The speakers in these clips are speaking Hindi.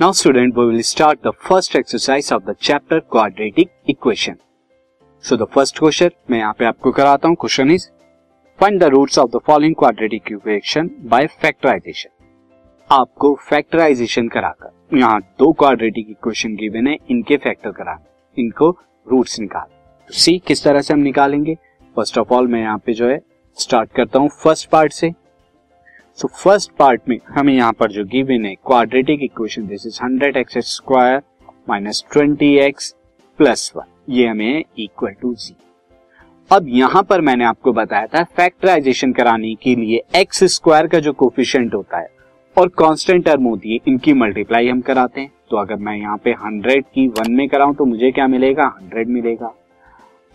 Now student we will start the first exercise of the chapter quadratic equation so the first question मैं यहाँ पे आपको कराता हूँ question is find the roots of the following quadratic equation by factorization आपको फैक्टराइजेशन कराकर यहाँ दो क्वाड्रेटिक इक्वेशन गिवन है इनके फैक्टर कराना इनको रूट्स निकाल सी किस तरह से हम निकालेंगे फ़र्स्ट ऑफ़ ऑल मैं यहाँ पे जो है स्टार्ट करता हूँ फ़र्स्ट पार्ट से सो फ़र्स्ट पार्ट में हमें यहाँ पर जो गिवन है quadratic equation this is hundred x square minus twenty x plus one ये हमें इक्वल टू जी अब यहाँ पर मैंने आपको बताया था फैक्टराइजेशन कराने के लिए एक्स स्क्वायर का जो कोफिशियंट होता है और कांस्टेंट टर्म होती है, इनकी मल्टीप्लाई हम कराते हैं। तो अगर मैं यहाँ पे हंड्रेड की वन में कराऊं तो मुझे क्या मिलेगा? हंड्रेड मिलेगा।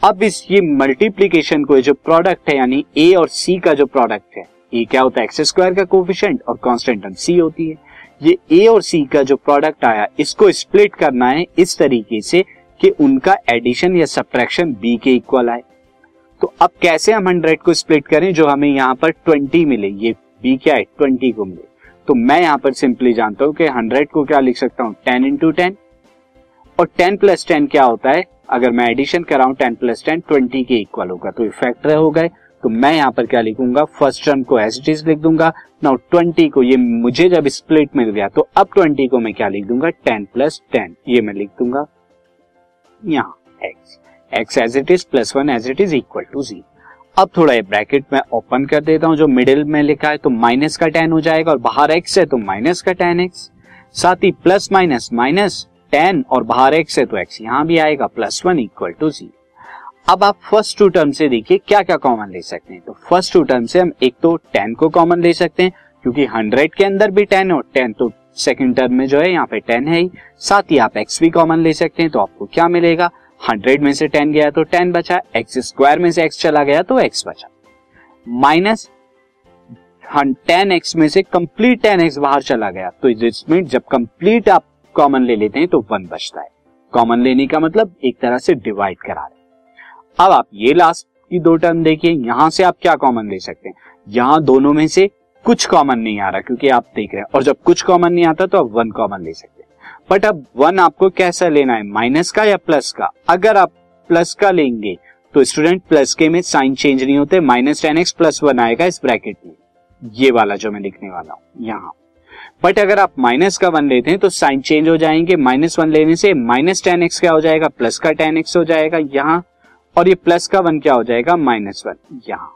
अब इस ये मल्टीप्लीकेशन को जो प्रोडक्ट है, यानी ए और सी का जो प्रोडक्ट है ए क्या होता है? एक्स स्क्वायर का कोफिशियंट और कांस्टेंट टर्म सी होती है। ये ए और सी का जो प्रोडक्ट आया, इसको स्प्लिट करना है इस तरीके से कि उनका एडिशन या सब्ट्रैक्शन बी के इक्वल आए। तो अब कैसे हम हंड्रेड को स्प्लिट करें जो हमें यहाँ पर ट्वेंटी मिले? ये बी क्या है? ट्वेंटी को मिले। तो मैं यहाँ पर सिंपली जानता हूँ कि हंड्रेड को क्या लिख सकता हूँ? Ten into ten. और टेन प्लस टेन क्या होता है? अगर मैं एडिशन कराऊं, टेन प्लस टेन ट्वेंटी के इक्वल होगा तो ये फैक्टर हो गए। तो मैं यहाँ पर क्या लिखूँगा? फ़र्स्ट टर्म को एज इट इज़ लिख दूँगा। नाउ ट्वेंटी को ये मुझे जब स्प्लिट मिल गया तो अब ट्वेंटी को मैं क्या लिख दूँगा? टेन प्लस टेन ये मैं लिख दूँगा। यहाँ x x as it is plus one as it is equal to जी अब थोड़ा ये ब्रैकेट में ओपन कर देता हूँ, जो मिडिल में लिखा है तो माइनस का टेन हो जाएगा और बाहर एक्स है तो माइनस का टेन एक्स साथ ही प्लस माइनस माइनस टेन और बाहर एक्स है तो एक्स यहाँ भी आएगा प्लस वन इक्वल टू जी अब आप फ़र्स्ट टू टर्म से देखिए क्या क्या कॉमन ले सकते हैं। तो फ़र्स्ट टू टर्म से हम एक तो टेन को कॉमन ले सकते हैं, क्योंकि हंड्रेड के अंदर भी टेन और टेन तो सेकेंड टर्म में जो है यहाँ पे टेन है ही। साथ ही आप एक्स भी कॉमन ले सकते हैं तो आपको क्या मिलेगा? हंड्रेड में से टेन गया तो टेन बचा एक्स स्क्वायर में से एक्स चला गया तो एक्स बचा। माइनस टेन एक्स में से कंप्लीट टेन एक्स बाहर चला गया तो इसमें जब कंप्लीट आप कॉमन ले लेते हैं तो वन बचता है। कॉमन लेने का मतलब एक तरह से डिवाइड करा रहे अब आप ये लास्ट की दो टर्म देखिए, यहाँ से आप क्या कॉमन ले सकते हैं? यहाँ दोनों में से कुछ कॉमन नहीं आ रहा, क्योंकि आप देख रहे हैं। और जब कुछ कॉमन नहीं आता तो आप वन कॉमन ले सकते हैं। बट अब वन आपको कैसा लेना है? माइनस का या प्लस का? अगर आप प्लस का लेंगे तो स्टूडेंट प्लस के में साइन चेंज नहीं होते minus ten x plus one आएगा इस ब्रैकेट में। ये वाला जो मैं लिखने वाला हूँ, यहाँ। बट अगर आप माइनस का वन लेते हैं तो साइन चेंज हो जाएँगे। माइनस वन लेने से माइनस टेन एक्स क्या हो जाएगा? प्लस का टेन एक्स हो जाएगा। यहाँ और ये प्लस का वन क्या हो जाएगा? Minus one. यहाँ।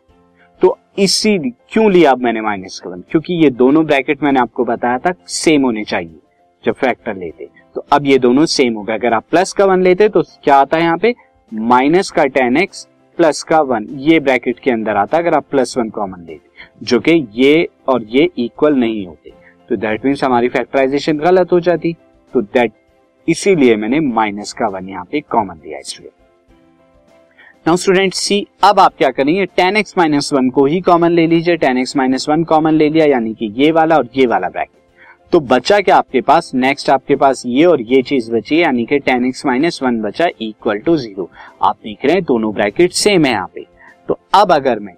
तो इसी क्यों लिया अब मैंने माइनस का वन? क्योंकि ये दोनों ब्रैकेट मैंने आपको बताया था सेम होने चाहिए, जब फैक्टर लेते। तो अब ये दोनों सेम हो गए अगर आप प्लस का वन लेते तो क्या आता है यहाँ पे? माइनस का टेन एक्स, प्लस का वन। ये ब्रैकेट के अंदर आता अगर आप प्लस वन कॉमन लेते। जो कि ये और ये इक्वल नहीं होते। तो दैट मीन्स हमारी फैक्टराइजेशन गलत हो जाती। तो दैट इसीलिए मैंने माइनस का वन यहाँ पे कॉमन लिया स्टूडेंट नाउ स्टूडेंट, सी, अब आप क्या करेंगे? टेन एक्स माइनस वन को ही कॉमन ले लीजिए। Ten x minus one common ले लिया, यानी कि ये वाला और ये वाला ब्रैकेट। तो बचा क्या आपके पास? नेक्स्ट आपके पास ये और ये चीज़ बची यानी कि टेन एक्स माइनस वन बचा इक्वल टू ज़ीरो आप देख रहे हैं दोनों ब्रैकेट सेम है यहाँ पे। तो अब अगर मैं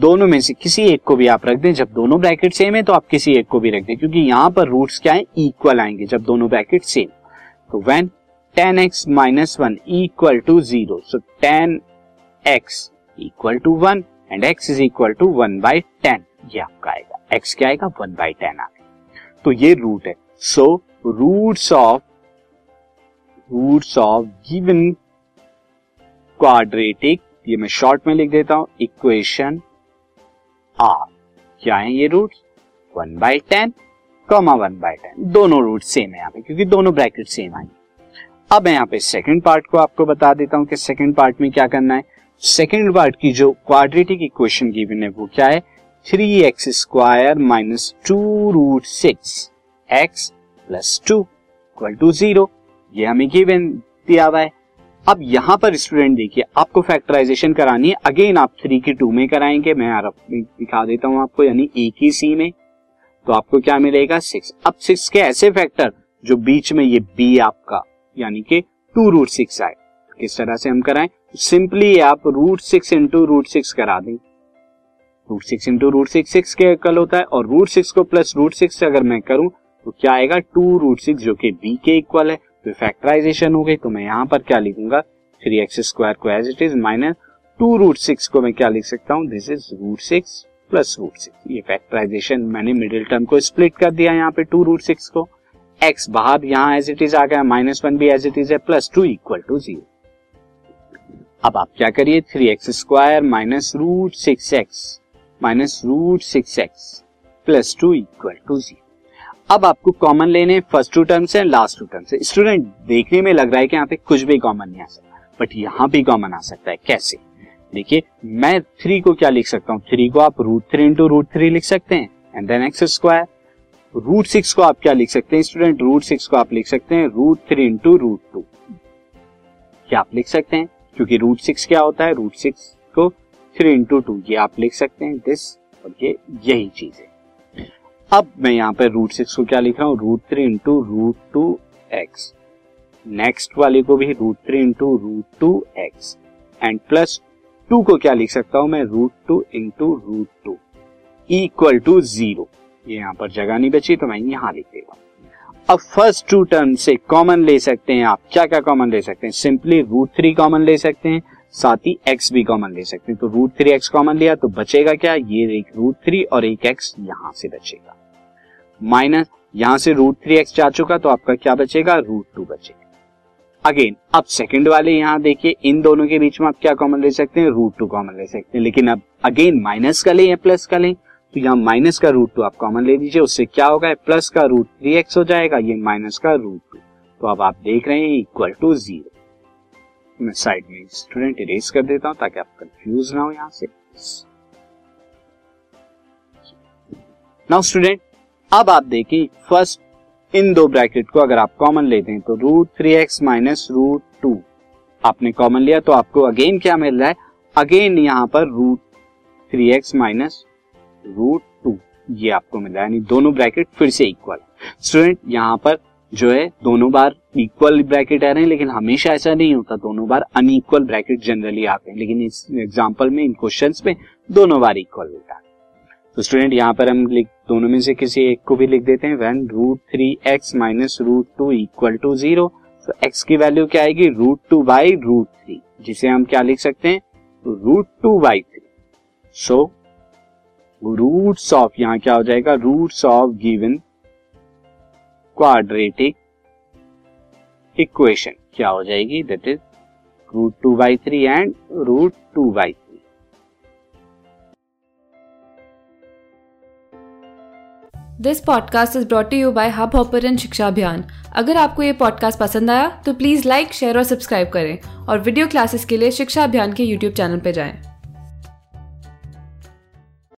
दोनों में से किसी एक को भी आप रख दें, जब दोनों ब्रैकेट सेम है तो आप किसी एक को भी रख दें, क्योंकि यहाँ पर रूट्स क्या है? इक्वल आएँगे जब दोनों ब्रैकेट सेम तो when ten x minus one equal to zero so ten x equal to one and x is equal to one by ten ये आपका आएगा। एक्स क्या आएगा? वन बाई टेन आएगा तो ये रूट है। So roots of roots of given quadratic ये मैं शॉर्ट में लिख देता हूँ इक्वेशन आर क्या है ये root one by ten comma one by ten दोनों रूट सेम है यहाँ पे, क्योंकि दोनों ब्रैकेट सेम आएँगे। अब मैं यहाँ पे सेकंड पार्ट को आपको बता देता हूँ कि सेकंड पार्ट में क्या करना है। सेकंड पार्ट की जो क्वाड्रेटिक इक्वेशन गिवन है, वो क्या है? Three x square minus two root six x plus two equal to zero ये हमें गिवन दिया हुआ है। अब यहाँ पर स्टूडेंट देखिए, आपको फैक्टराइजेशन करानी है। अगेन आप थ्री की टू में कराएँगे। मैं यार दिखा देता हूँ आपको, यानी एक ही सी में। तो आपको क्या मिलेगा? सिक्स अब सिक्स के ऐसे फैक्टर जो बीच में ये बी आपका यानी कि टू रूट सिक्स आए किस तरह से हम कराएँ सिंपली आप root six into root six करा दें root six into root six six के कल होता है और रूट सिक्स को प्लस रूट सिक्स अगर मैं करूँ तो क्या आएगा टू रूट सिक्स जो कि बी के इक्वल है तो फैक्टराइजेशन हो गई तो मैं यहाँ पर क्या लिखूँगा थ्री एक्स स्क्वायर को as it is minus two root six को मैं क्या लिख सकता हूँ this is root six plus root six ये फैक्टराइजेशन मैंने मिडिल टर्म को स्प्लिट कर दिया यहाँ पे टू रूट सिक्स को एक्स बाहर यहाँ एज इट इज़ आ गया माइनस वन भी एज इट इज़ है plus two equal to zero अब आप क्या करिए? Three x square minus root six x minus root six x plus two equal to zero अब आपको कॉमन लेने फ़र्स्ट टू टर्म से लास्ट टू टर्म से स्टूडेंट देखने में लग रहा है कि यहाँ पे कुछ भी कॉमन नहीं आ सकता। बट यहाँ भी कॉमन आ सकता है। कैसे? देखिए, मैं थ्री को क्या लिख सकता हूँ? थ्री को आप root three into root three लिख सकते हैं। And then x square root six को आप क्या लिख सकते हैं स्टूडेंट रूट सिक्स को आप लिख सकते हैं root three into root two क्या आप लिख सकते हैं? क्योंकि रूट सिक्स क्या होता है? रूट सिक्स को थ्री इंटू टू ये आप लिख सकते हैं दिस और ये यही चीज़। है अब मैं यहाँ पे रूट सिक्स को क्या लिख रहा हूँ? Root three into root two x next वाले को भी root three into root two x and plus two को क्या लिख सकता हूँ मैं? Root two into root two equal to zero ये यहाँ पर जगह नहीं बची तो मैं यहाँ लिख देगा अब फ़र्स्ट टू टर्म से कॉमन ले सकते हैं आप। क्या क्या कॉमन ले सकते हैं? सिंपली रूट थ्री कॉमन ले सकते हैं, साथ ही एक्स भी कॉमन ले सकते हैं। तो रूट थ्री एक्स कॉमन लिया तो बचेगा क्या? ये एक रूट थ्री और एक एक्स यहाँ से बचेगा। माइनस यहाँ से रूट थ्री एक्स जा चुका तो आपका क्या बचेगा? रूट टू बचेगा। अगेन अब सेकंड वाले यहाँ देखिए, इन दोनों के बीच में आप क्या कॉमन ले सकते हैं? रूट टू कॉमन ले सकते हैं। लेकिन अब अगेन माइनस का लें या प्लस का लें तो यहाँ माइनस का रूट टू आप कॉमन ले लीजिए, उससे क्या होगा? प्लस का रूट थ्री एक्स हो जाएगा, ये माइनस का रूट टू तो अब आप देख रहे हैं इक्वल टू ज़ीरो मैं साइड में स्टूडेंट इरेज कर देता हूँ ताकि आप कंफ्यूज ना हो यहाँ से। नाउ स्टूडेंट अब आप देखें फ़र्स्ट इन दो ब्रैकेट को अगर आप कॉमन लेते हैं तो root three x minus root two आपने कॉमन लिया तो आपको अगेन क्या मिल रहा है? अगेन यहाँ पर root three x minus root two ये आपको मिला यानी दोनों ब्रैकेट फिर से इक्वल स्टूडेंट यहाँ पर जो है, दोनों बार इक्वल ब्रैकेट आ रहे हैं, लेकिन हमेशा ऐसा नहीं होता। दोनों बार अनइक्वल ब्रैकेट जनरली आते हैं। लेकिन इस एग्ज़ाम्पल में, इन क्वेश्चन में, दोनों बार इक्वल होता है। तो स्टूडेंट यहाँ पर हम लिख, दोनों में से किसी एक को भी लिख देते हैं। When root three x minus root two equal to zero तो एक्स की वैल्यू क्या आएगी? Root two by root three जिसे हम क्या लिख सकते हैं? Root two by three so roots of यहाँ क्या हो जाएगा? Roots of given quadratic equation क्या हो जाएगी? That is root two by three and root two by three this podcast is brought you by Hubhopper Shiksha Abhiyan अगर आपको ये पॉडकास्ट पसंद आया तो प्लीज़ लाइक शेयर और सब्सक्राइब करें और वीडियो क्लासेस के लिए शिक्षा अभियान के यूट्यूब चैनल पर जाएँ।